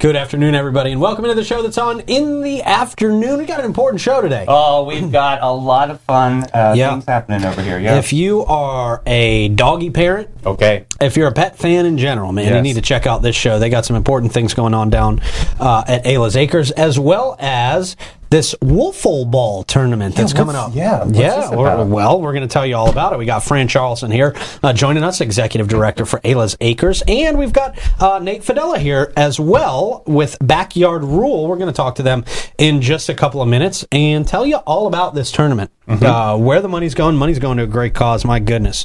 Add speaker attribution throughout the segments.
Speaker 1: Good afternoon, everybody, and welcome into the show that's on in the afternoon. We got an important show today.
Speaker 2: Oh, we've got a lot of fun uh,
Speaker 1: Yeah.
Speaker 2: things happening over here. Yeah.
Speaker 1: If you are a doggy parent,
Speaker 2: okay.
Speaker 1: if you're a pet fan in general, man, you need to check out this show. They got some important things going on down uh, at Ayla's Acres, as well as this Wolfle Ball tournament that's
Speaker 2: what's-
Speaker 1: coming up.
Speaker 2: yeah,
Speaker 1: yeah. we're- well, we're going to tell you all about it. We got Fran Charlson here uh, joining us, executive director for Ayla's Acres, and we've got uh, Nate Fudala here as well with Backyard Rule. We're going to talk to them in just a couple of minutes and tell you all about this tournament,
Speaker 2: Mm-hmm.
Speaker 1: uh, where the money's going. Money's going to a great cause. My goodness,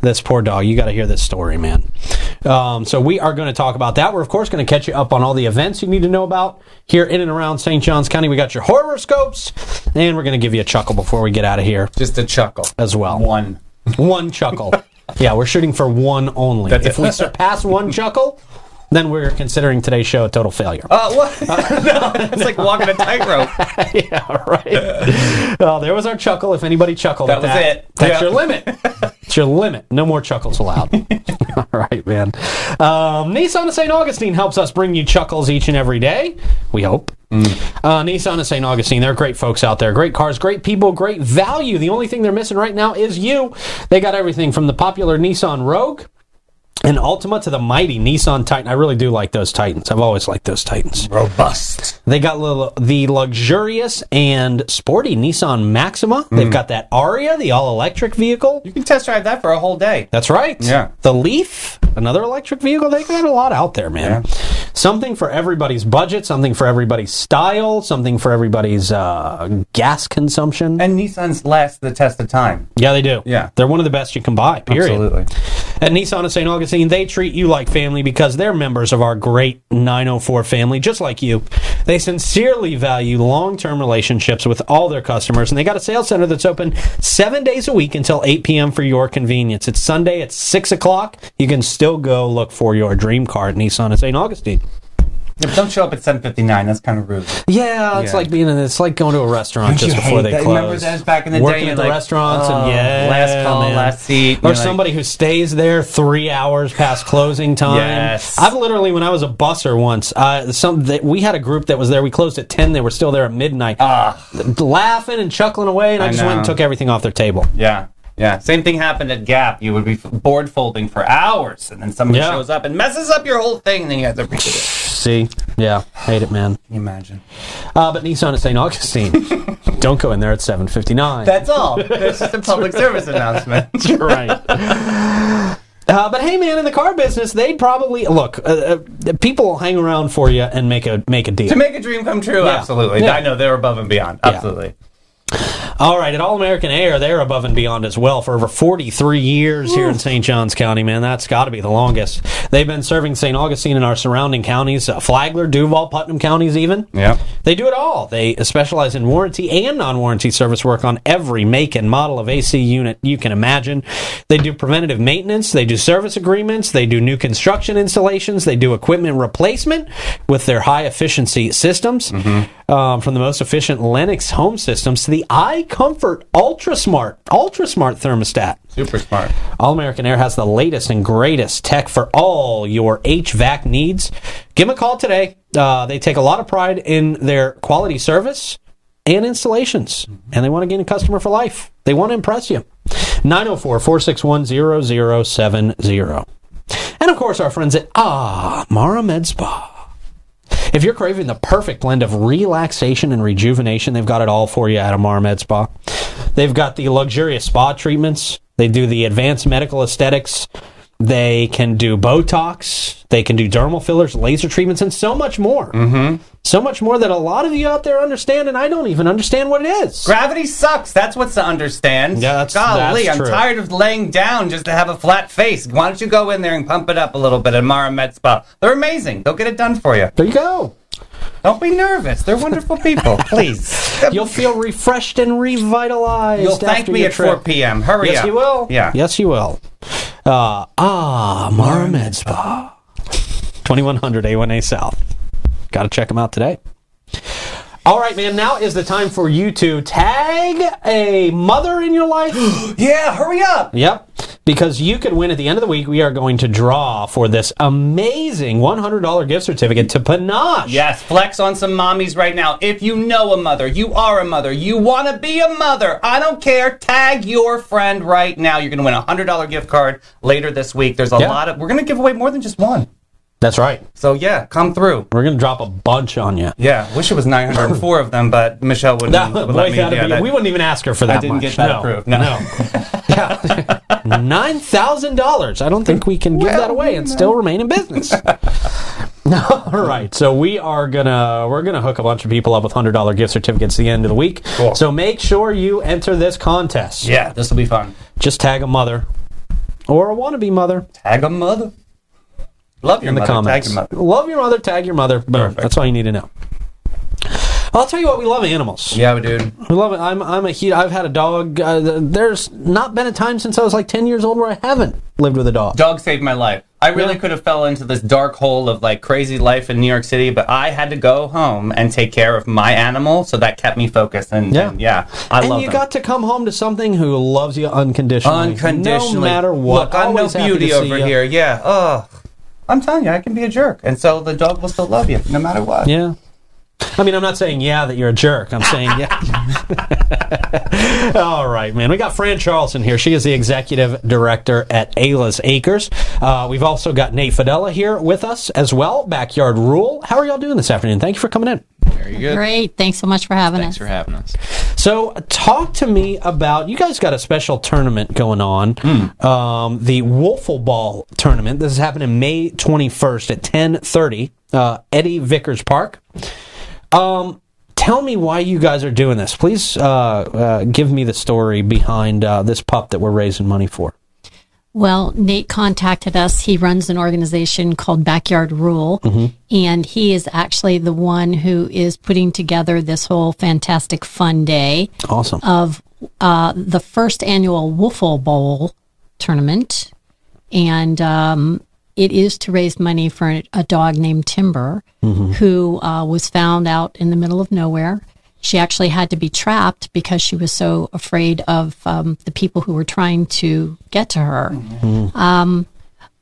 Speaker 1: this poor dog. You got to hear this story, man. Um, so we are going to talk about that. We're of course going to catch you up on all the events you need to know about here in and around St. Johns County. We got your horoscopes, and we're going to give you a chuckle before we get out of here
Speaker 2: Just a chuckle.
Speaker 1: as well.
Speaker 2: One.
Speaker 1: One chuckle. yeah, we're shooting for one only.
Speaker 2: That's
Speaker 1: if we surpass one chuckle, then we're considering today's show a total failure.
Speaker 2: Uh, what? no, it's like walking a tightrope.
Speaker 1: yeah, right. well, there was our chuckle. If anybody chuckled
Speaker 2: That
Speaker 1: at
Speaker 2: was
Speaker 1: that,
Speaker 2: it.
Speaker 1: that's
Speaker 2: Yeah.
Speaker 1: your limit. It's your limit. No more chuckles allowed. All right, man. Um, Nissan of St. Augustine helps us bring you chuckles each and every day. We hope. Uh, Nissan of St. Augustine, they're great folks out there. Great cars, great people, great value. The only thing they're missing right now is you. They got everything from the popular Nissan Rogue and Altima to the mighty Nissan Titan. I really do like those Titans. I've always liked those Titans.
Speaker 2: Robust.
Speaker 1: They got little, the luxurious and sporty Nissan Maxima. They've mm. got that Aria, the all electric vehicle.
Speaker 2: You can test drive that for a whole day.
Speaker 1: That's right.
Speaker 2: Yeah.
Speaker 1: The Leaf, another electric vehicle. They got a lot out there, man. Something for everybody's budget, something for everybody's style, something for everybody's uh, gas consumption.
Speaker 2: And Nissan's last the test of time.
Speaker 1: yeah, they do.
Speaker 2: Yeah.
Speaker 1: They're one of the best you can buy, period.
Speaker 2: Absolutely.
Speaker 1: At Nissan of St. Augustine, they treat you like family because they're members of our great 904 family, just like you. They sincerely value long term relationships with all their customers, and they got a sales center that's open seven days a week until 8 p.m. for your convenience. It's Sunday at 6 o'clock. You can still go look for your dream car at Nissan of St. Augustine.
Speaker 2: Yeah, but don't show up at 7.59. That's kind of rude.
Speaker 1: Yeah, it's
Speaker 2: Yeah.
Speaker 1: like being in, it's like going to a restaurant just
Speaker 2: You
Speaker 1: before
Speaker 2: hate
Speaker 1: they
Speaker 2: that.
Speaker 1: close.
Speaker 2: Remember that back in the
Speaker 1: Working
Speaker 2: day?
Speaker 1: at the
Speaker 2: like,
Speaker 1: restaurants
Speaker 2: oh,
Speaker 1: and yeah,
Speaker 2: Last call,
Speaker 1: man.
Speaker 2: last seat.
Speaker 1: or
Speaker 2: You're like,
Speaker 1: somebody who stays there three hours past closing time.
Speaker 2: Yes.
Speaker 1: I've literally, when I was a busser once, uh, some they, we had a group that was there. We closed at ten. They were still there at midnight,
Speaker 2: Ah,
Speaker 1: laughing and chuckling away. And I,
Speaker 2: I
Speaker 1: just went and
Speaker 2: know.
Speaker 1: took everything off their table.
Speaker 2: yeah. Yeah, same thing happened at Gap. You would be f- board folding for hours, and then somebody
Speaker 1: Yeah.
Speaker 2: shows up and messes up your whole thing, and then you have to redo it.
Speaker 1: See, yeah, hate it, man.
Speaker 2: Can you imagine?
Speaker 1: Uh, but Nissan at St. Augustine, don't go in there at seven fifty nine.
Speaker 2: That's all. It's just a public service announcement.
Speaker 1: right. Uh, but hey, man, in the car business, they'd probably look. Uh, uh, people will hang around for you and make a make a deal.
Speaker 2: to make a dream come true,
Speaker 1: Yeah.
Speaker 2: absolutely.
Speaker 1: Yeah.
Speaker 2: I know they're above and beyond. Absolutely.
Speaker 1: All right, at All American Air, they're above and beyond as well for over 43 years here in St. Johns County, man. That's got to be the longest. They've been serving St. Augustine and our surrounding counties, uh, Flagler, Duval, Putnam counties, even.
Speaker 2: Yeah.
Speaker 1: They do it all. They specialize in warranty and non warranty service work on every make and model of AC unit you can imagine. They do preventative maintenance, they do service agreements, they do new construction installations, they do equipment replacement with their high efficiency systems. Um, from the most efficient Lennox home systems to the iComfort Ultra Smart, Ultra Smart thermostat.
Speaker 2: Super smart.
Speaker 1: All American Air has the latest and greatest tech for all your HVAC needs. Give them a call today. Uh, they take a lot of pride in their quality service and installations, and they want to gain a customer for life. They want to impress you. 904 461 0070. And of course, our friends at Ah Mara Med Spa. If you're craving the perfect blend of relaxation and rejuvenation, they've got it all for you at Amara Med Spa. They've got the luxurious spa treatments. They do the advanced medical aesthetics. They can do Botox. They can do dermal fillers, laser treatments, and so much more. Mm-hmm. So much more that a lot of you out there understand, and I don't even understand what it is.
Speaker 2: Gravity sucks. That's what's to understand.
Speaker 1: Yeah, that's-
Speaker 2: Golly,
Speaker 1: that's
Speaker 2: I'm
Speaker 1: true.
Speaker 2: tired of laying down just to have a flat face. Why don't you go in there and pump it up a little bit at Mara Med Spa? They're amazing. They'll get it done for you.
Speaker 1: there you go.
Speaker 2: Don't be nervous. They're wonderful people. Please.
Speaker 1: You'll feel refreshed and revitalized.
Speaker 2: You'll thank me at 4 p.m. Hurry
Speaker 1: Yes,
Speaker 2: up.
Speaker 1: Yes, you will.
Speaker 2: Yeah.
Speaker 1: Yes, you will. Uh, ah, Mara Med Spa. 2100 A1A South. Got to check them out today. All right, man. Now is the time for you to tag a mother in your life.
Speaker 2: Yeah, hurry up.
Speaker 1: Yep. Because you could win at the end of the week. We are going to draw for this amazing $100 gift certificate to Panache.
Speaker 2: Yes, flex on some mommies right now. If you know a mother, you are a mother, you want to be a mother, I don't care. Tag your friend right now. You're going to win a $100 gift card later this week. There's a
Speaker 1: Yeah.
Speaker 2: lot of, we're going to give away more than just one.
Speaker 1: That's right.
Speaker 2: So yeah, come through.
Speaker 1: We're going to drop a bunch on you.
Speaker 2: Yeah, wish it was 904 of them, but Michelle wouldn't,
Speaker 1: That,
Speaker 2: would let me. yeah,
Speaker 1: be-
Speaker 2: that-
Speaker 1: we wouldn't even ask her for that I
Speaker 2: didn't
Speaker 1: much.
Speaker 2: get that
Speaker 1: no.
Speaker 2: approved. No.
Speaker 1: yeah. Nine thousand dollars. I don't think we can give that away and still remain in business. All right, so we are gonna we're gonna hook a bunch of people up with hundred dollar gift certificates at the end of the week.
Speaker 2: Cool.
Speaker 1: So make sure you enter this contest.
Speaker 2: yeah, this will be fun.
Speaker 1: Just tag a mother or a wannabe mother
Speaker 2: Tag a mother. Love your
Speaker 1: in the
Speaker 2: mother.
Speaker 1: comments.
Speaker 2: Tag your mother.
Speaker 1: Love your mother. Tag your mother. Boom.
Speaker 2: Perfect.
Speaker 1: That's all you need to know. I'll tell you what. We love animals.
Speaker 2: Yeah, dude.
Speaker 1: We love it. I'm I'm a he. I've had a dog. Uh, there's not been a time since I was like ten years old where I haven't lived with a dog.
Speaker 2: Dog saved my life. I really
Speaker 1: Yeah.
Speaker 2: could have fell into this dark hole of like crazy life in New York City, but I had to go home and take care of my animal, so that kept me focused. And
Speaker 1: Yeah.
Speaker 2: and yeah, I
Speaker 1: and
Speaker 2: love
Speaker 1: you
Speaker 2: them.
Speaker 1: got to come home to something who loves you unconditionally,
Speaker 2: unconditionally.
Speaker 1: no matter what.
Speaker 2: Look, I'm no beauty over
Speaker 1: ya.
Speaker 2: here. Yeah. Oh, I'm telling you, I can be a jerk, and so the dog will still love you no matter what.
Speaker 1: Yeah. I mean, I'm not saying yeah that you're a jerk. I'm saying yeah. All right, man. We got Fran Charlson here. She is the executive director at Ayla's Acres. Uh, we've also got Nate Fudala here with us as well. Backyard Rule. How are y'all doing this afternoon? Thank you for coming in.
Speaker 3: Very good.
Speaker 4: Great. Thanks so much for having
Speaker 3: Thanks
Speaker 4: us.
Speaker 3: Thanks for having us.
Speaker 1: So, talk to me about you guys got a special tournament going on, um, the Wolfle Ball tournament. This is happening May 21st at 10:30, uh, Eddie Vickers Park. Um, tell me why you guys are doing this. Please uh, uh, give me the story behind uh, this pup that we're raising money for.
Speaker 4: Well, Nate contacted us. He runs an organization called Backyard Rule, and he is actually the one who is putting together this whole fantastic fun day
Speaker 1: Awesome.
Speaker 4: of uh, the first annual Woofle Bowl tournament. And um, it is to raise money for a dog named Timber, who uh, was found out in the middle of nowhere. She actually had to be trapped because she was so afraid of um, the people who were trying to get to her. Um,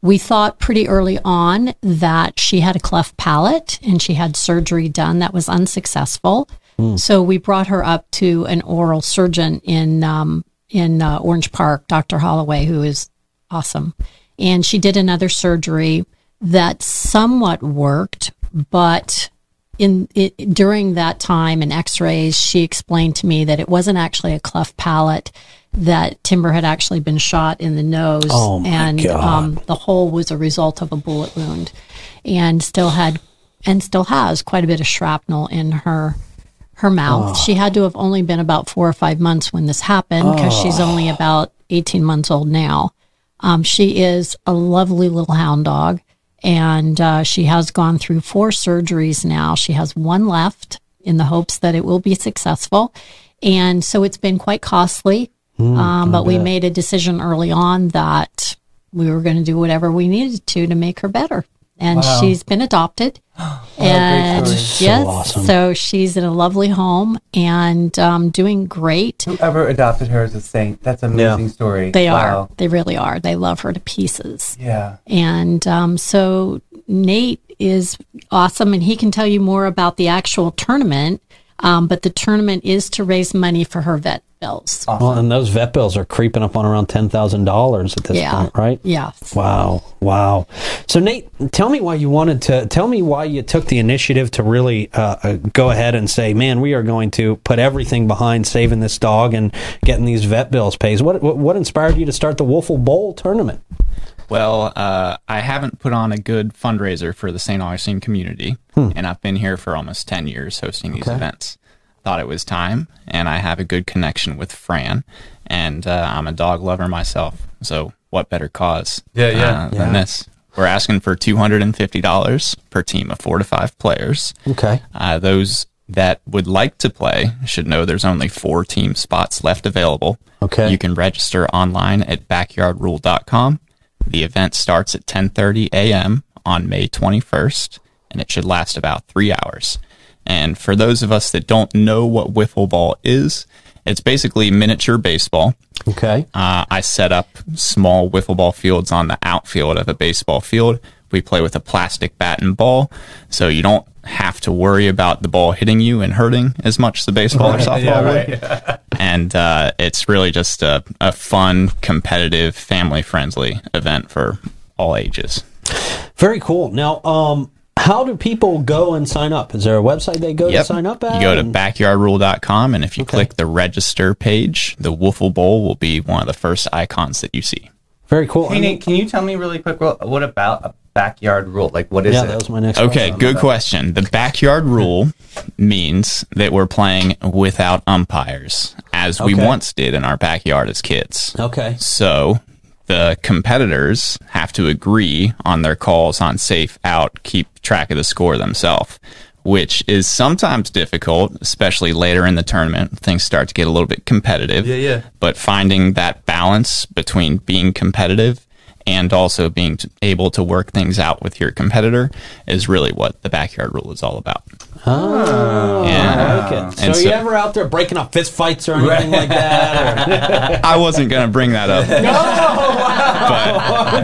Speaker 4: we thought pretty early on that she had a cleft palate and she had surgery done that was unsuccessful. So we brought her up to an oral surgeon in um, in uh, Orange Park, Dr. Holloway, who is awesome. And she did another surgery that somewhat worked, but in it, during that time in X-rays, she explained to me that it wasn't actually a cleft palate. That Timber had actually been shot in the nose,
Speaker 1: Oh,
Speaker 4: and um, the hole was a result of a bullet wound, and still had and still has quite a bit of shrapnel in her her mouth. She had to have only been about four or five months when this happened because she's only about 18 months old now. Um, she is a lovely little hound dog and uh, she has gone through four surgeries now. She has one left in the hopes that it will be successful. And so it's been quite costly. um, but we made a decision early on that we were going to do whatever we needed to to make her better. And she's been adopted. and
Speaker 2: story.
Speaker 4: yes,
Speaker 1: awesome.
Speaker 4: so she's in a lovely home and um, doing great.
Speaker 2: Whoever adopted her as a saint. That's an amazing
Speaker 1: Yeah.
Speaker 2: story.
Speaker 4: They
Speaker 2: Wow.
Speaker 4: are. They really are. They love her to pieces.
Speaker 2: Yeah.
Speaker 4: And um, so Nate is awesome, and he can tell you more about the actual tournament. Um, but the tournament is to raise money for her vet bills.
Speaker 1: Well, and those vet bills are creeping up on around ten thousand dollars at this
Speaker 4: Yeah.
Speaker 1: point, right?
Speaker 4: Yeah.
Speaker 1: Wow, wow. So Nate, tell me why you wanted to. Tell me why you took the initiative to really uh, uh, go ahead and say, "Man, we are going to put everything behind saving this dog and getting these vet bills paid." What what, what inspired you to start the Wolfle Bowl tournament?
Speaker 3: Well, uh, I haven't put on a good fundraiser for the St. Augustine community, and I've been here for almost 10 years hosting these
Speaker 1: Okay.
Speaker 3: events. Thought it was time, and I have a good connection with Fran, and uh, I'm a dog lover myself. So, what better cause
Speaker 2: Yeah, yeah.
Speaker 3: uh, than
Speaker 1: Yeah.
Speaker 3: this? We're asking for $250 per team of four to five players.
Speaker 1: Okay.
Speaker 3: Uh, those that would like to play should know there's only four team spots left available.
Speaker 1: Okay.
Speaker 3: You can register online at backyardrule.com. The event starts at 10:30 a.m. on May 21st, and it should last about three hours. And for those of us that don't know what wiffle ball is, it's basically miniature baseball,
Speaker 1: Okay.
Speaker 3: Uh, I set up small wiffle ball fields on the outfield of a baseball field. We play with a plastic bat and ball, so you don't have to worry about the ball hitting you and hurting as much as the baseball or softball would. and uh, it's really just a, a fun, competitive, family friendly event for all ages.
Speaker 1: Very cool. Now, um, how do people go and sign up? Is there a website they go to sign up at?
Speaker 3: You go to
Speaker 1: And-
Speaker 3: backyardrule.com, and if you
Speaker 1: Okay.
Speaker 3: click the register page, the Wiffle Bowl will be one of the first icons that you see.
Speaker 1: Very cool.
Speaker 2: Hey, Nate, can you tell me really quick what what about a backyard rule? Like, what is
Speaker 1: yeah,
Speaker 2: it?
Speaker 1: that was my next
Speaker 3: Okay,
Speaker 1: question.
Speaker 3: good question. The backyard rule means that we're playing without umpires, as we once did in our backyard as kids.
Speaker 1: Okay.
Speaker 3: So the competitors have to agree on their calls on safe out, keep track of the score themselves, which is sometimes difficult, especially later in the tournament. Things start to get a little bit competitive.
Speaker 2: Yeah, yeah.
Speaker 3: But finding that balance between being competitive and also being able to work things out with your competitor is really what the backyard rule is all about.
Speaker 1: Oh,
Speaker 3: Yeah.
Speaker 1: I like it. So,
Speaker 3: And
Speaker 1: you
Speaker 3: so-
Speaker 1: ever out there breaking up fist fights or anything like that?
Speaker 3: I wasn't going to bring that up, but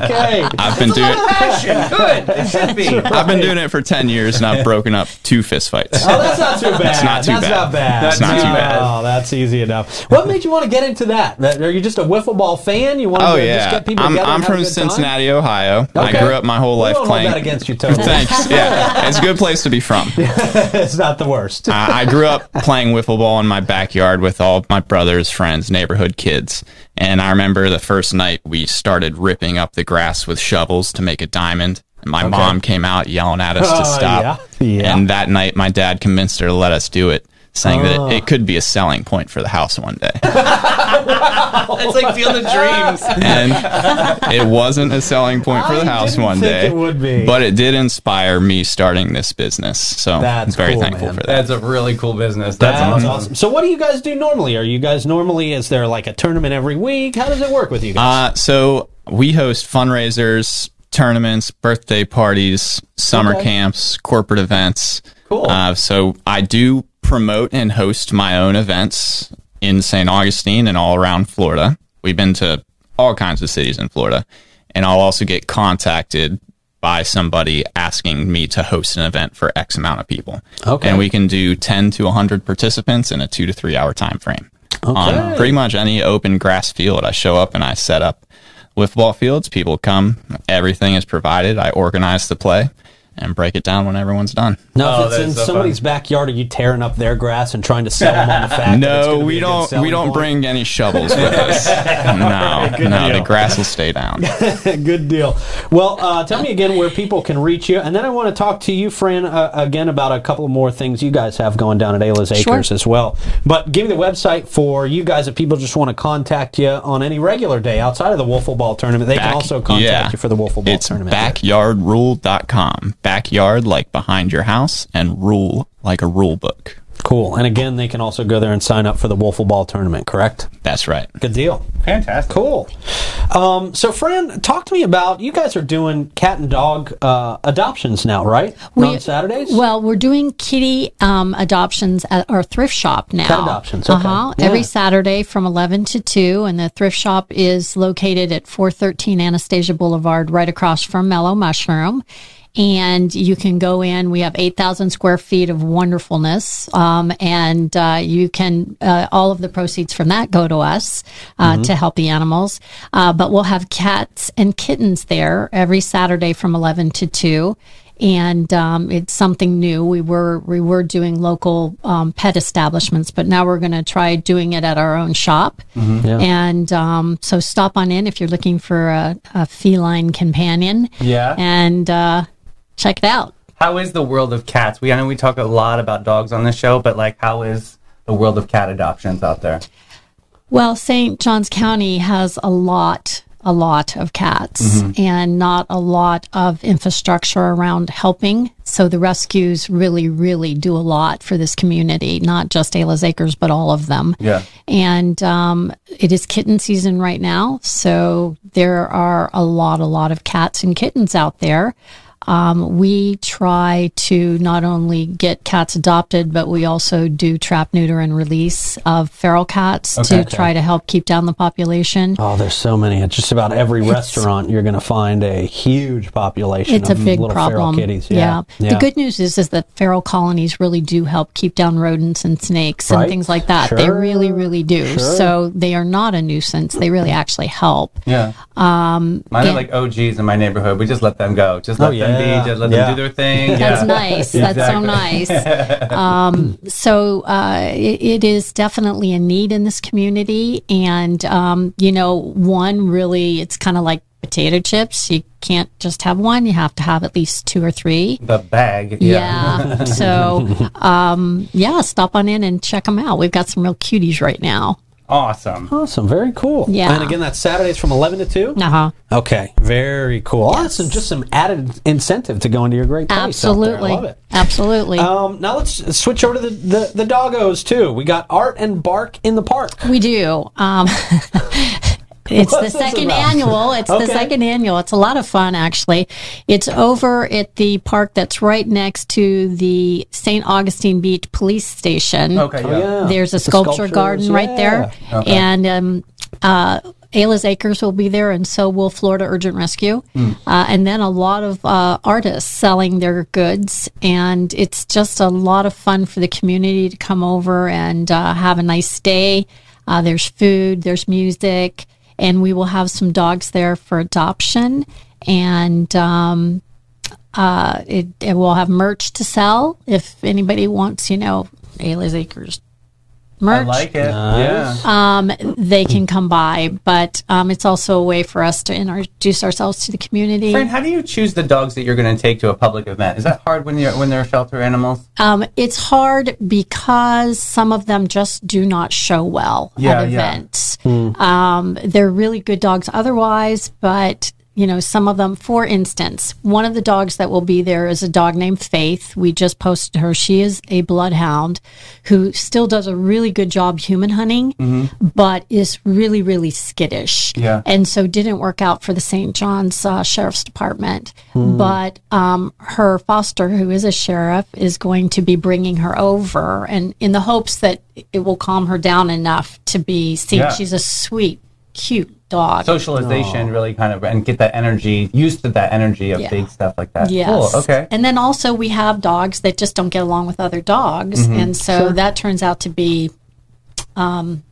Speaker 1: Or, okay.
Speaker 3: I've been doing
Speaker 2: Passion, good. It should be.
Speaker 3: I've been doing it for 10 years and I've broken up two fist fights.
Speaker 1: Oh, that's not too bad.
Speaker 3: It's not too
Speaker 1: that's
Speaker 3: bad.
Speaker 1: not bad.
Speaker 3: It's not too bad.
Speaker 1: Oh, that's easy enough. What made you want to get into that? That- Are you just a wiffle ball fan? You want
Speaker 3: Oh
Speaker 1: to
Speaker 3: yeah,
Speaker 1: just get people
Speaker 3: I'm,
Speaker 1: together
Speaker 3: I'm
Speaker 1: and have a
Speaker 3: from
Speaker 1: good time?
Speaker 3: Cincinnati, Ohio. I
Speaker 1: Okay.
Speaker 3: grew up my whole
Speaker 1: We
Speaker 3: life
Speaker 1: don't hold
Speaker 3: playing.
Speaker 1: that against you, Tony.
Speaker 3: Thanks. Yeah, it's a good place to be from.
Speaker 1: it's not the worst.
Speaker 3: I I grew up playing wiffle ball in my backyard with all my brothers, friends, neighborhood kids. And I remember the first night we started ripping up the grass with shovels to make a diamond. And my mom came out yelling at us
Speaker 1: Oh,
Speaker 3: to stop.
Speaker 1: yeah. Yeah.
Speaker 3: And that night, my dad convinced her to let us do it, saying
Speaker 1: Oh.
Speaker 3: that it could be a selling point for the house one day.
Speaker 2: It's like Field of Dreams.
Speaker 3: and it wasn't a selling point for the
Speaker 1: I
Speaker 3: house
Speaker 1: didn't
Speaker 3: one
Speaker 1: think
Speaker 3: day.
Speaker 1: it would be.
Speaker 3: but it did inspire me starting this business. So
Speaker 1: That's
Speaker 3: I'm very
Speaker 1: cool,
Speaker 3: thankful
Speaker 1: man.
Speaker 3: for that.
Speaker 2: That's a really cool business.
Speaker 1: That's
Speaker 2: That's,
Speaker 1: awesome.
Speaker 2: awesome.
Speaker 1: So, what do you guys do normally? Are you guys normally? Is there like a tournament every week? How does it work with you guys?
Speaker 3: Uh, so we host fundraisers, tournaments, birthday parties, summer
Speaker 1: Okay.
Speaker 3: camps, corporate events.
Speaker 2: Cool.
Speaker 3: Uh, so I do promote and host my own events in St. Augustine and all around Florida. We've been to all kinds of cities in Florida, and I'll also get contacted by somebody asking me to host an event for X amount of people.
Speaker 1: Okay.
Speaker 3: And we can do 10 to 100 participants in a two to three hour time frame. On pretty much any open grass field, I show up and I set up with ball fields. People come, everything is provided. I organize the play and break it down when everyone's done.
Speaker 1: now,
Speaker 2: oh,
Speaker 1: if it's in
Speaker 2: so
Speaker 1: somebody's backyard, are you tearing up their grass and trying to sell them on the fact? that it's
Speaker 3: No,
Speaker 1: be
Speaker 3: we
Speaker 1: a
Speaker 3: don't.
Speaker 1: selling
Speaker 3: We don't
Speaker 1: point?
Speaker 3: bring any shovels with us. No, no, the grass will stay down.
Speaker 1: Good deal. Well, uh, tell me again where people can reach you, and then I want to talk to you, Fran, uh, again about a couple more things you guys have going down at Ayla's Acres
Speaker 4: Sure.
Speaker 1: as well. But give me the website for you guys if people just want to contact you on any regular day outside of the Wiffle Ball tournament. They can also contact
Speaker 3: yeah.
Speaker 1: you for the Wiffle Ball
Speaker 3: It's
Speaker 1: tournament.
Speaker 3: backyardrule.com. Backyard like behind your house, and rule like a rule book.
Speaker 1: Cool. And again, they can also go there and sign up for the Wiffle Ball tournament. Correct.
Speaker 3: That's right.
Speaker 1: Good deal.
Speaker 2: Fantastic.
Speaker 1: Cool. Um, so, Fran, talk to me about you guys are doing cat and dog uh, adoptions now, right? on Saturdays.
Speaker 4: Well, we're doing kitty um, adoptions at our thrift shop now.
Speaker 1: Cat adoptions, okay.
Speaker 4: Uh-huh.
Speaker 1: Yeah.
Speaker 4: Every Saturday from 11 to 2. And the thrift shop is located at 413 Anastasia Boulevard, right across from Mellow Mushroom. And you can go in. We have 8,000 square feet of wonderfulness. Um, and uh, you can, uh, all of the proceeds from that go to us uh, to help the animals. Uh, but we'll have cats and kittens there every Saturday from 11 to 2 and um, it's something new. We were we were doing local um, pet establishments, but now we're going to try doing it at our own shop.
Speaker 1: Yeah.
Speaker 4: And um, so stop on in if you're looking for a, a feline companion.
Speaker 2: Yeah.
Speaker 4: and uh, check it out.
Speaker 2: How is the world of cats? We I know we talk a lot about dogs on this show, but like, how is the world of cat adoptions out there?
Speaker 4: Well, St. Johns County has a lot, a lot of cats and not a lot of infrastructure around helping. So the rescues really, really do a lot for this community, not just Ayla's Acres, but all of them.
Speaker 2: Yeah.
Speaker 4: And um, it is kitten season right now. So there are a lot, a lot of cats and kittens out there. Um, we try to not only get cats adopted, but we also do trap, neuter, and release of feral cats
Speaker 2: Okay.
Speaker 4: to try to help keep down the population.
Speaker 1: Oh, there's so many. At just about every restaurant, you're going to find a huge population
Speaker 4: It's a
Speaker 1: of
Speaker 4: big
Speaker 1: little
Speaker 4: problem.
Speaker 1: feral kitties.
Speaker 4: Yeah.
Speaker 1: Yeah.
Speaker 4: The good news is is that feral colonies really do help keep down rodents and snakes
Speaker 1: Right.
Speaker 4: and things like that. They really, really do.
Speaker 1: Sure.
Speaker 4: So they are not a nuisance. They really actually help.
Speaker 2: Yeah. Um, Mine
Speaker 4: yeah.
Speaker 2: are like OGs in my neighborhood. We just let them go. Just let
Speaker 1: Oh,
Speaker 2: them
Speaker 1: yeah.
Speaker 2: be. Just let
Speaker 1: Yeah.
Speaker 2: them do their thing.
Speaker 4: That's
Speaker 2: yeah.
Speaker 4: nice. That's so nice. Um, so uh, it, it is definitely a need in this community, and um, you know, one really, it's kind of like potato chips. You can't just have one; you have to have at least two or three.
Speaker 2: The bag.
Speaker 4: Yeah. so, um, yeah, stop on in and check them out. We've got some real cuties right now.
Speaker 2: Awesome.
Speaker 1: Awesome. Very cool.
Speaker 4: Yeah.
Speaker 1: And again, that's Saturdays from 11 to 2?
Speaker 4: Uh huh.
Speaker 1: Okay. Very cool. Oh, that's some, just some added incentive to go into your great place. out there.
Speaker 4: Absolutely.
Speaker 1: I love it.
Speaker 4: Absolutely.
Speaker 1: Um, now let's switch over to the, the, the doggos, too. We got Art and Bark in the park.
Speaker 4: We do. Um, it's
Speaker 1: What's
Speaker 4: the second
Speaker 1: about?
Speaker 4: annual. It's
Speaker 1: Okay.
Speaker 4: the second annual. It's a lot of fun, actually. It's over at the park that's right next to the St. Augustine Beach Police Station.
Speaker 2: Okay.
Speaker 1: Oh,
Speaker 2: yeah.
Speaker 1: yeah.
Speaker 4: There's a sculpture
Speaker 1: sculptures,
Speaker 4: garden right there.
Speaker 2: Okay.
Speaker 4: And um, uh, Ayla's Acres will be there, and so will Florida Urgent Rescue.
Speaker 1: Hmm.
Speaker 4: Uh, and then a lot of uh, artists selling their goods. And it's just a lot of fun for the community to come over and uh, have a nice day. Uh, there's food, there's music, and we will have some dogs there for adoption. And um, uh, it, it will have merch to sell if anybody wants, you know, Ayla's Acres
Speaker 2: I
Speaker 4: merch.
Speaker 2: like it.
Speaker 1: Nice.
Speaker 2: Yeah.
Speaker 4: um, they can come by, but um, it's also a way for us to introduce ourselves to the community.
Speaker 2: Fran, how do you choose the dogs that you're going to take to a public event? Is that hard when you're when they're shelter animals?
Speaker 4: Um, it's hard because some of them just do not show well
Speaker 2: Yeah,
Speaker 4: at
Speaker 2: yeah.
Speaker 4: events. Um, they're really good dogs otherwise, but you know, some of them, for instance, one of the dogs that will be there is a dog named Faith. We just posted her. She is a bloodhound who still does a really good job human hunting, but is really, really skittish.
Speaker 2: Yeah.
Speaker 4: And so didn't work out for the St. John's uh, Sheriff's Department. But um, her foster, who is a sheriff, is going to be bringing her over, and in the hopes that it will calm her down enough to be seen.
Speaker 2: Yeah.
Speaker 4: She's a sweet, cute dog.
Speaker 2: Socialization really kind of and get that energy used to that energy of
Speaker 4: Yeah.
Speaker 2: big stuff like that.
Speaker 4: Yes.
Speaker 2: Cool. Okay.
Speaker 4: And then also we have dogs that just don't get along with other dogs,
Speaker 2: Mm-hmm.
Speaker 4: and so that turns out to be um,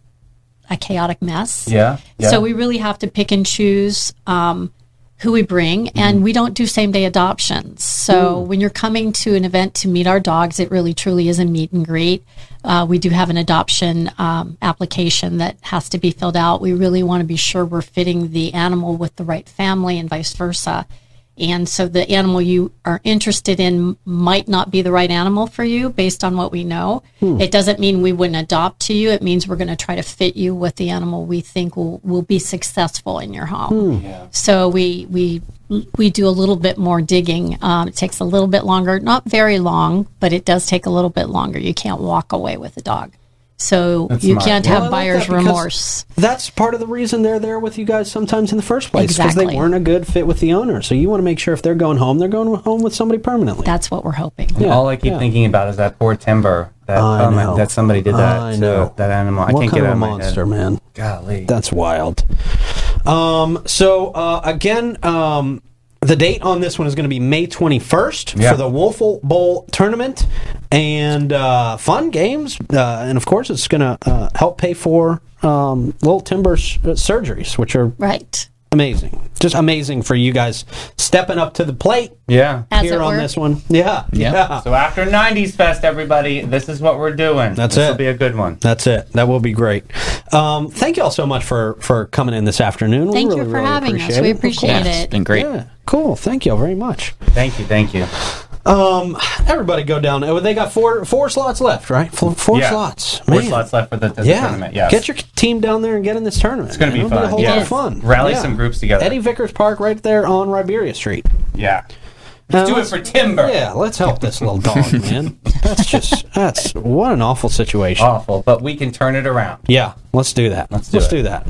Speaker 4: a chaotic mess.
Speaker 2: Yeah. yeah.
Speaker 4: So we really have to pick and choose um, who we bring,
Speaker 2: Mm-hmm.
Speaker 4: and we don't do same day adoptions. So when you're coming to an event to meet our dogs, it really truly is a meet and greet. Uh, we do have an adoption um, application that has to be filled out. We really want to be sure we're fitting the animal with the right family, and vice versa. And so the animal you are interested in might not be the right animal for you based on what we know. It doesn't mean we wouldn't adopt to you. It means we're going to try to fit you with the animal we think will, will be successful in your home. So we, we, we do a little bit more digging. Um, it takes a little bit longer, not very long, but it does take a little bit longer. You can't walk away with a dog. So you
Speaker 2: smart.
Speaker 4: can't
Speaker 2: Well,
Speaker 4: have
Speaker 1: I like
Speaker 4: buyer's
Speaker 1: that
Speaker 4: remorse.
Speaker 1: That's part of the reason they're there with you guys sometimes in the first place because they weren't a good fit with the owner. So you want to make sure if they're going home, they're going home with somebody permanently.
Speaker 4: That's what we're hoping.
Speaker 1: Yeah,
Speaker 2: All I keep
Speaker 1: yeah.
Speaker 2: thinking about is that poor timber that
Speaker 1: I
Speaker 2: um,
Speaker 1: know.
Speaker 2: that somebody did that
Speaker 1: I
Speaker 2: to
Speaker 1: know.
Speaker 2: that animal. I
Speaker 1: what
Speaker 2: can't
Speaker 1: kind
Speaker 2: get it
Speaker 1: of a
Speaker 2: of my
Speaker 1: monster,
Speaker 2: head.
Speaker 1: man?
Speaker 2: Golly.
Speaker 1: That's wild. Um, so uh, again, um, the date on this one is going to be May 21st
Speaker 2: Yeah.
Speaker 1: for the Wolfle Bowl tournament and uh, fun games, uh, and of course, it's going to uh, help pay for um, Little Timber's uh, surgeries, which are
Speaker 4: Right.
Speaker 1: Amazing, just amazing for you guys stepping up to the plate
Speaker 2: yeah.
Speaker 4: As
Speaker 1: here
Speaker 4: it
Speaker 1: on
Speaker 4: were.
Speaker 1: this one. Yeah, yeah.
Speaker 2: So after 90s Fest, everybody, this is what we're doing.
Speaker 1: That's
Speaker 2: this
Speaker 1: it.
Speaker 2: will be a good one.
Speaker 1: That's it. That will be great. Um, thank you all so much for for coming in this afternoon. We
Speaker 4: Thank
Speaker 1: really,
Speaker 4: you for
Speaker 1: really
Speaker 4: having us.
Speaker 1: appreciate
Speaker 4: We appreciate
Speaker 1: course.
Speaker 3: Yeah, it's
Speaker 4: it.
Speaker 3: been great.
Speaker 1: Yeah, cool. Thank you all very much.
Speaker 2: Thank you. Thank you.
Speaker 1: Um, everybody go down. oh, They got four four slots left, right? Four, four
Speaker 2: Yeah.
Speaker 1: slots.
Speaker 2: Four
Speaker 1: Man.
Speaker 2: slots left for the, the
Speaker 1: Yeah,
Speaker 2: tournament. Yes.
Speaker 1: get your team down there and get in this tournament. It's
Speaker 2: gonna be
Speaker 1: It'll
Speaker 2: fun.
Speaker 1: a whole
Speaker 2: Yeah.
Speaker 1: lot of fun.
Speaker 2: Rally
Speaker 1: Yeah.
Speaker 2: some groups together.
Speaker 1: Eddie Vickers Park, right there on Riberia Street.
Speaker 2: Yeah. Let's do it for Timber.
Speaker 1: Yeah, let's help this little dog, man. That's just that's what an awful situation.
Speaker 2: Awful, but we can turn it around.
Speaker 1: Yeah, let's do that.
Speaker 2: Let's do it.
Speaker 1: that.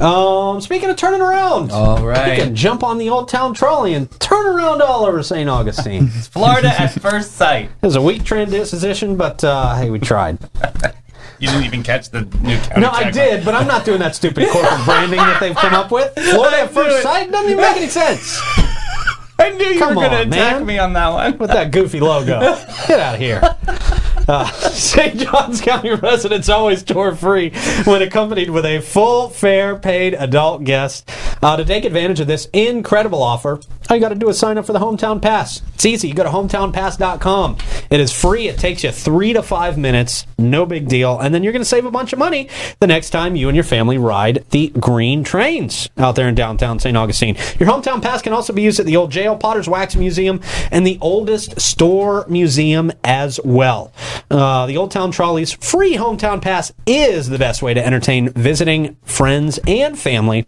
Speaker 1: Um, speaking of turning around,
Speaker 2: all right, you
Speaker 1: can jump on the Old Town Trolley and turn around all over St. Augustine.
Speaker 2: Florida at first sight.
Speaker 1: it was a weak transition, but uh, hey, we tried.
Speaker 2: You didn't even catch the new county
Speaker 1: No, I
Speaker 2: tagline.
Speaker 1: did, but I'm not doing that stupid corporate branding that they've come up with. Florida at first
Speaker 2: it.
Speaker 1: sight doesn't even make any sense
Speaker 2: I knew you
Speaker 1: Come
Speaker 2: were going to attack
Speaker 1: man.
Speaker 2: me on that one.
Speaker 1: with that goofy logo. Get out of here. St. Johns County residents always tour free when accompanied with a full fare paid adult guest. Uh, to take advantage of this incredible offer, all you got to do is sign up for the Hometown Pass. It's easy. You go to hometownpass.com. It is free. It takes you three to five minutes. No big deal. And then you're going to save a bunch of money the next time you and your family ride the green trains out there in downtown St. Augustine. Your Hometown Pass can also be used at the old jail, Potter's Wax Museum, and the oldest store museum as well. Uh, the Old Town Trolley's free Hometown Pass is the best way to entertain visiting friends and family.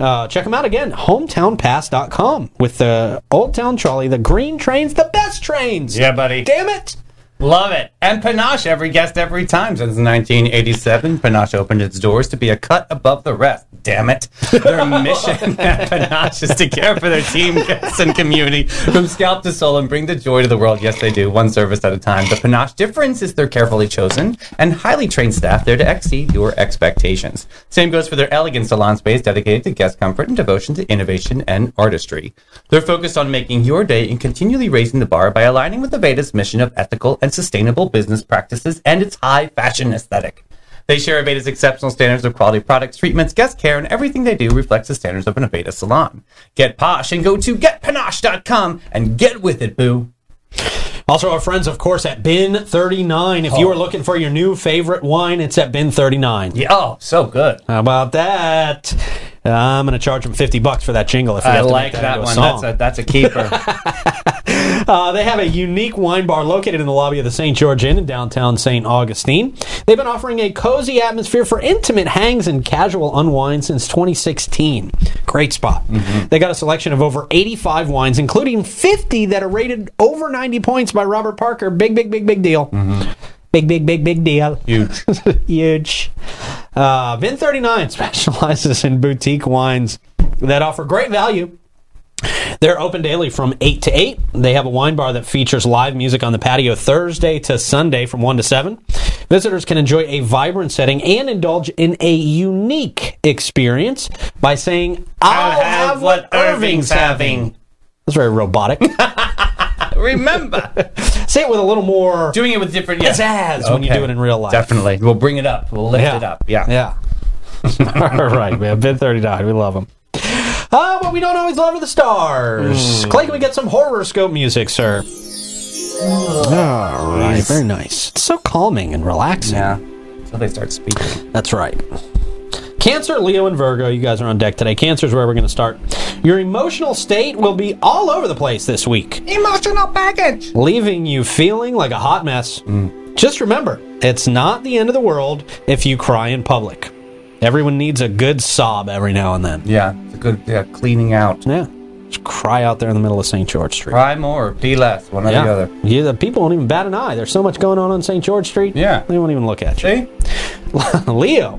Speaker 1: Uh, check them out again, hometownpass.com with the Old Town Trolley, the green trains, the best trains.
Speaker 2: Yeah, buddy.
Speaker 1: Damn it.
Speaker 2: Love it. And Panache, every guest, every time. Since 1987, Panache opened its doors to be a cut above the rest. Damn it. Their mission at Panache is to care for their team, guests, and community from scalp to soul and bring the joy to the world. Yes, they do, one service at a time. The Panache difference is their carefully chosen and highly trained staff there to exceed your expectations. Same goes for their elegant salon space dedicated to guest comfort and devotion to innovation and artistry. They're focused on making your day and continually raising the bar by aligning with Aveda's mission of ethical and sustainable business practices and its high fashion aesthetic. They share Aveda's exceptional standards of quality products, treatments, guest care, and everything they do reflects the standards of an Aveda salon. Get posh and go to getpanache.com and get with it, boo.
Speaker 1: Also, our friends, of course, at Bin 39. If you
Speaker 2: Oh.
Speaker 1: are looking for your new favorite wine, it's at Bin 39.
Speaker 2: Yeah, oh, so good.
Speaker 1: How about that? I'm going to charge them 50 bucks for that jingle if we
Speaker 2: I
Speaker 1: have to
Speaker 2: like that,
Speaker 1: a
Speaker 2: one.
Speaker 1: song.
Speaker 2: That's a, that's a keeper.
Speaker 1: Uh, they have a unique wine bar located in the lobby of the St. George Inn in downtown St. Augustine. They've been offering a cozy atmosphere for intimate hangs and casual unwind since 2016. Great spot. They got a selection of over 85 wines, including 50 that are rated over 90 points by Robert Parker. Big, big, big, big deal. Big, big, big, big deal.
Speaker 2: Huge.
Speaker 1: Huge. Uh, Bin 39 specializes in boutique wines that offer great value. They're open daily from 8 to 8. They have a wine bar that features live music on the patio Thursday to Sunday from 1 to 7. Visitors can enjoy a vibrant setting and indulge in a unique experience by saying, I'll, have, what Irving's having. That's very robotic.
Speaker 2: Remember,
Speaker 1: Say it with a little more
Speaker 2: doing it with different yeah.
Speaker 1: pizzazz when you do it in real life.
Speaker 2: Definitely. We'll bring it up. We'll lift it up. Yeah.
Speaker 1: Yeah. All right, man. Bin 39. We love them. Uh, but we don't always love the stars.
Speaker 2: Hmm.
Speaker 1: Clay, can we get some horoscope music, sir? All right. Very nice. It's so calming and relaxing.
Speaker 2: Yeah. Until they start speaking.
Speaker 1: That's right. Cancer, Leo, and Virgo, you guys are on deck today. Cancer is where we're going to start. Your emotional state will be all over the place this week,
Speaker 2: Emotional baggage.
Speaker 1: leaving you feeling like a hot mess. Mm. Just remember, it's not the end of the world if you cry in public. Everyone needs a good sob every now and then.
Speaker 2: Yeah. It's a good yeah, cleaning out.
Speaker 1: Yeah. Just cry out there in the middle of St. George Street.
Speaker 2: Cry more, be less, one or the other.
Speaker 1: yeah. The people won't even bat an eye. There's so much going on on St. George Street.
Speaker 2: Yeah.
Speaker 1: They won't even look at you.
Speaker 2: See?
Speaker 1: Leo,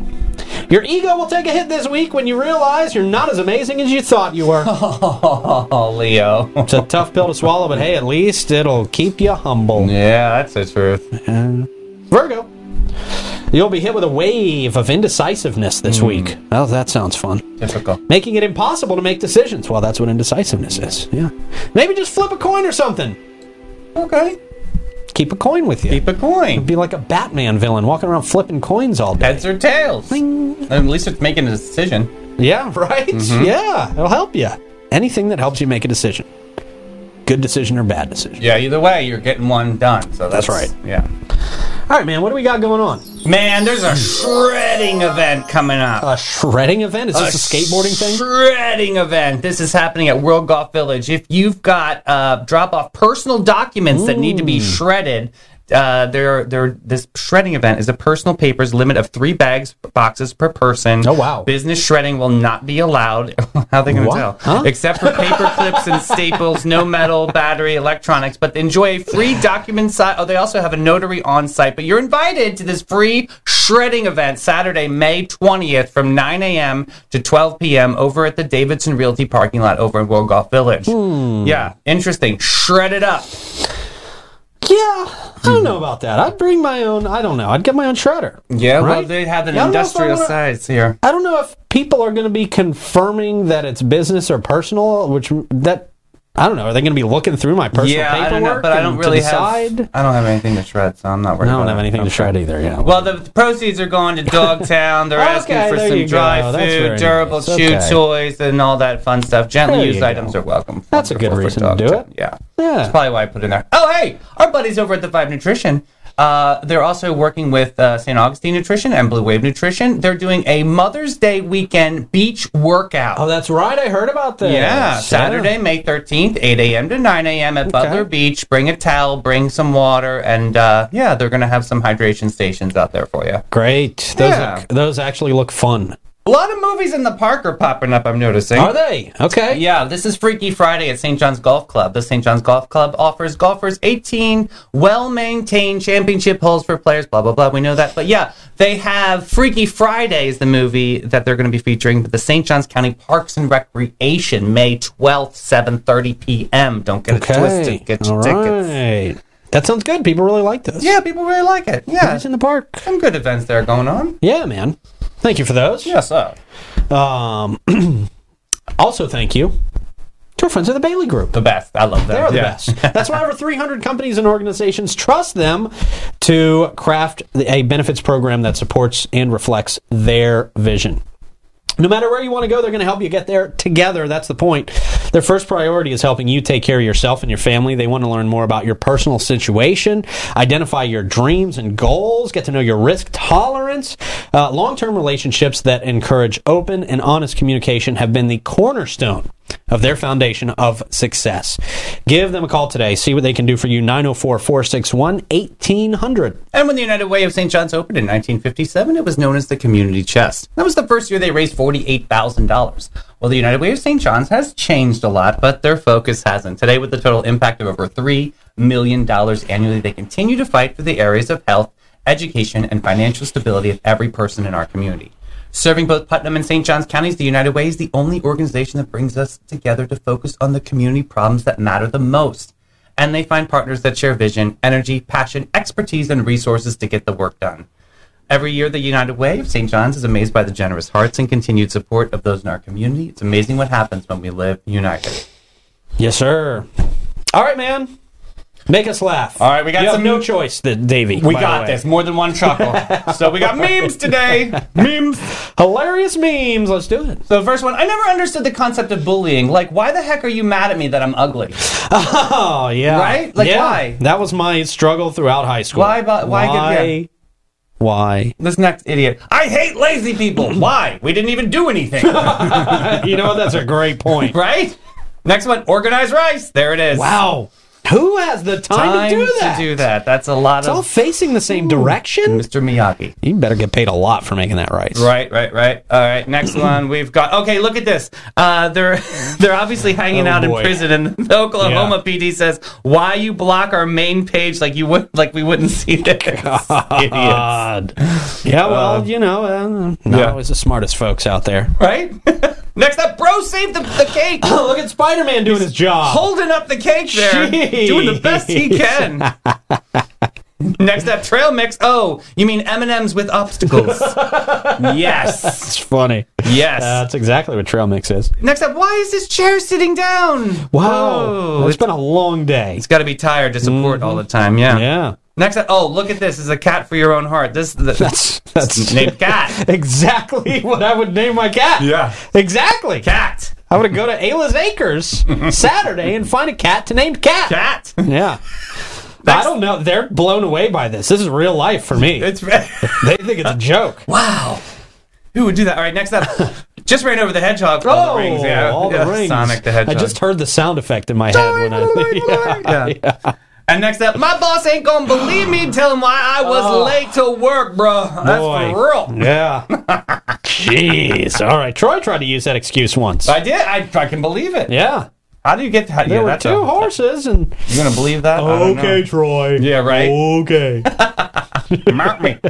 Speaker 1: your ego will take a hit this week when you realize you're not as amazing as you thought you were.
Speaker 2: Oh, Leo.
Speaker 1: it's a tough pill to swallow, but hey, at least it'll keep you humble.
Speaker 2: yeah, that's the truth.
Speaker 1: Virgo, you'll be hit with a wave of indecisiveness this hmm. week. Oh, that sounds fun.
Speaker 2: Typical.
Speaker 1: Making it impossible to make decisions. Well, that's what indecisiveness is. Yeah. Maybe just flip a coin or something.
Speaker 2: Okay.
Speaker 1: Keep a coin with you.
Speaker 2: Keep a coin.
Speaker 1: Be like a Batman villain walking around flipping coins all day.
Speaker 2: Heads or tails. At least it's making a decision.
Speaker 1: Yeah, right? Mm-hmm. Yeah, it'll help you. Anything that helps you make a decision. Good decision or bad decision.
Speaker 2: Yeah, either way, you're getting one done. So that's,
Speaker 1: That's right.
Speaker 2: Yeah.
Speaker 1: All right, man, what do we got going on?
Speaker 2: Man, there's a shredding event coming up.
Speaker 1: A shredding event? Is this a skateboarding thing?
Speaker 2: Shredding event. This is happening at World Golf Village. If you've got uh, drop off personal documents that need to be shredded, Uh, their their this shredding event is a personal papers limit of three bags boxes per person.
Speaker 1: Oh, wow.
Speaker 2: Business shredding will not be allowed. How are they going to tell?
Speaker 1: Huh?
Speaker 2: Except for paper clips and staples, no metal, battery, electronics. But enjoy a free document site. Oh, they also have a notary on site. But you're invited to this free shredding event Saturday, May 20th, from 9 a.m. to 12 p.m. over at the Davidson Realty parking lot over in World Golf Village.
Speaker 1: Hmm.
Speaker 2: Yeah, interesting. Shred it up.
Speaker 1: I don't know about that. I'd bring my own. I don't know. I'd get my own shredder.
Speaker 2: Yeah, well, they have an
Speaker 1: Yeah, I don't know if I
Speaker 2: industrial
Speaker 1: wanna-
Speaker 2: size here.
Speaker 1: I don't know if people are going to be confirming that it's business or personal, which that I don't know. Are they going to be looking through my personal
Speaker 2: yeah,
Speaker 1: paperwork?
Speaker 2: I don't know, but I don't really
Speaker 1: decide?
Speaker 2: have. I don't have anything to shred, so I'm not worried.
Speaker 1: I don't
Speaker 2: about
Speaker 1: have
Speaker 2: it.
Speaker 1: anything to shred either. Yeah.
Speaker 2: Well, the proceeds are going to Dogtown. They're asking for some dry
Speaker 1: go.
Speaker 2: Food, durable
Speaker 1: nice.
Speaker 2: chew
Speaker 1: Okay.
Speaker 2: toys, and all that fun stuff. Gently
Speaker 1: There
Speaker 2: used
Speaker 1: you
Speaker 2: items
Speaker 1: go.
Speaker 2: are welcome.
Speaker 1: That's a good reason to do it.
Speaker 2: Yeah.
Speaker 1: Yeah.
Speaker 2: That's probably why I put it in there. Oh, hey, our buddies over at the Vibe Nutrition. Uh, they're also working with uh, St. Augustine Nutrition and Blue Wave Nutrition. They're doing a Mother's Day weekend beach workout.
Speaker 1: oh, that's right. I heard about this.
Speaker 2: Yeah, Saturday, May 13th, 8 a.m. to 9 a.m. at Butler Beach. Bring a towel, bring some water, and uh, yeah, they're going to have some hydration stations out there for you.
Speaker 1: Great. Those
Speaker 2: Yeah.
Speaker 1: look, those actually look fun.
Speaker 2: A lot of movies in the park are popping up, I'm noticing.
Speaker 1: Are they? Okay.
Speaker 2: Yeah, this is Freaky Friday at St. John's Golf Club. The St. John's Golf Club offers golfers 18 well maintained championship holes for players, blah, blah, blah. We know that. But yeah, they have Freaky Friday is the movie that they're going to be featuring at the St. John's County Parks and Recreation, May 12th, 7.30 p.m. Don't get it twisted. Get your
Speaker 1: All
Speaker 2: tickets.
Speaker 1: right. That sounds good. People really like this.
Speaker 2: Yeah, people really like it. Yeah,
Speaker 1: It's in the park.
Speaker 2: some good events there going on.
Speaker 1: Yeah, man. Thank you for those.
Speaker 2: Yes, sir.
Speaker 1: Um, also, thank you to our friends at the Bailey Group.
Speaker 2: The best. I love them.
Speaker 1: They're the
Speaker 2: Yeah.
Speaker 1: best. That's why over 300 companies and organizations trust them to craft a benefits program that supports and reflects their vision. No matter where you want to go, they're going to help you get there together. That's the point. Their first priority is helping you take care of yourself and your family. They want to learn more about your personal situation, identify your dreams and goals, get to know your risk tolerance. Uh, Long term relationships that encourage open and honest communication have been the cornerstone of their foundation of success. Give them a call today. See what they can do for you. 904 461 1800.
Speaker 2: And when the United Way of St. John's opened in 1957, it was known as the Community Chest. That was the first year they raised $48,000. Well, the United Way of St. John's has changed a lot, but their focus hasn't. Today, with the total impact of over $3 million annually, they continue to fight for the areas of health, education, and financial stability of every person in our community. Serving both Putnam and St. John's counties, the United Way is the only organization that brings us together to focus on the community problems that matter the most and they find partners that share vision, energy, passion, expertise, and resources to get the work done. Every year, the United Way of St. John's is amazed by the generous hearts and continued support of those in our community. It's amazing what happens when we live united.
Speaker 1: Yes, sir. All right, man. Make us laugh.
Speaker 2: All right, we got
Speaker 1: you have
Speaker 2: some-
Speaker 1: no choice, that Davey.
Speaker 2: We
Speaker 1: by the
Speaker 2: got
Speaker 1: way.
Speaker 2: this. More than one chuckle. so we got memes today. Memes.
Speaker 1: Hilarious memes. Let's do it.
Speaker 2: So the first one, I never understood the concept of bullying. Like, why the heck are you mad at me that I'm ugly?
Speaker 1: Oh yeah,
Speaker 2: Right? Like,
Speaker 1: Yeah.
Speaker 2: why?
Speaker 1: That was my struggle throughout high school.
Speaker 2: Why why
Speaker 1: Why?
Speaker 2: yeah.
Speaker 1: Why?
Speaker 2: This next idiot. I hate lazy people. why? We didn't even do anything.
Speaker 1: you know that's a great point.
Speaker 2: right? Next one, organized rice. There it is.
Speaker 1: Wow. Who has the time,
Speaker 2: Time
Speaker 1: to do that?
Speaker 2: to do that. That's a lot
Speaker 1: It's all
Speaker 2: of
Speaker 1: facing the same direction.
Speaker 2: Mr. Miyagi.
Speaker 1: You better get paid a lot for making that right.
Speaker 2: Right, right, right. All right, next one we've got. Okay, look at this. Uh, they're they're obviously hanging
Speaker 1: Oh,
Speaker 2: out
Speaker 1: boy.
Speaker 2: in prison, and the Oklahoma PD says, "Why you block our main page like you would like we wouldn't see this?" Idiots.
Speaker 1: God. Yeah, well, you know, uh, not
Speaker 2: yeah.
Speaker 1: always the smartest folks out there.
Speaker 2: Right. next up, bro, save the, the cake.
Speaker 1: Oh, look at Spider Man doing his job.
Speaker 2: Holding up the cake there,
Speaker 1: Jeez.
Speaker 2: Doing the best he can. Next up, trail mix. Oh, you mean M and M's with obstacles? yes,
Speaker 1: It's funny.
Speaker 2: yes.
Speaker 1: That's exactly what trail mix is.
Speaker 2: Next up, why is this chair sitting down?
Speaker 1: Wow.
Speaker 2: Oh, Whoa,
Speaker 1: it's been a long day.
Speaker 2: It's got to be tired to support all the time. Yeah.
Speaker 1: Yeah.
Speaker 2: Next up, oh look at this! This is a cat for your own heart. This the,
Speaker 1: That's that's
Speaker 2: named cat.
Speaker 1: exactly what I would name my cat.
Speaker 2: Yeah.
Speaker 1: Exactly.
Speaker 2: Cat.
Speaker 1: I would go to Ayla's Acres Saturday and find a cat to name Cat.
Speaker 2: Cat.
Speaker 1: Yeah. I don't know. They're blown away by this. This is real life for me.
Speaker 2: It's
Speaker 1: they think it's a joke.
Speaker 2: wow. Who would do that? All right. Next up, just ran over the hedgehog. all the oh, rings. Yeah.
Speaker 1: Oh, all the
Speaker 2: Yeah,
Speaker 1: rings.
Speaker 2: Sonic the Hedgehog.
Speaker 1: I just heard the sound effect in my head when I.
Speaker 2: yeah. yeah. And next up, my boss ain't gonna believe me telling why I was oh. late to work, bro. That's
Speaker 1: Boy.
Speaker 2: for real.
Speaker 1: Yeah. Jeez. All right. Troy tried to use that excuse once.
Speaker 2: I did. I, I can believe it.
Speaker 1: Yeah.
Speaker 2: How do you get? How,
Speaker 1: There
Speaker 2: yeah,
Speaker 1: were two
Speaker 2: a-
Speaker 1: horses and.
Speaker 2: you're gonna believe that? Okay.
Speaker 1: Troy.
Speaker 2: Yeah, right.
Speaker 1: Okay.
Speaker 2: Mark me.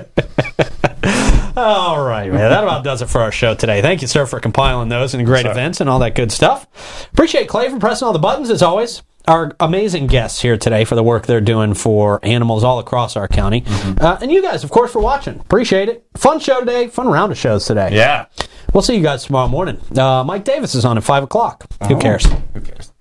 Speaker 1: All right, man. That about does it for our show today. Thank you, sir, for compiling those and great events and all that good stuff. Appreciate Clay for pressing all the buttons as always. Our amazing guests here today for the work they're doing for animals all across our county. Uh, and you guys, of course, for watching. Appreciate it. Fun show today. Fun round of shows today.
Speaker 2: Yeah.
Speaker 1: We'll see you guys tomorrow morning. Uh, Mike Davis is on at 5 o'clock. Who cares?
Speaker 2: Who cares?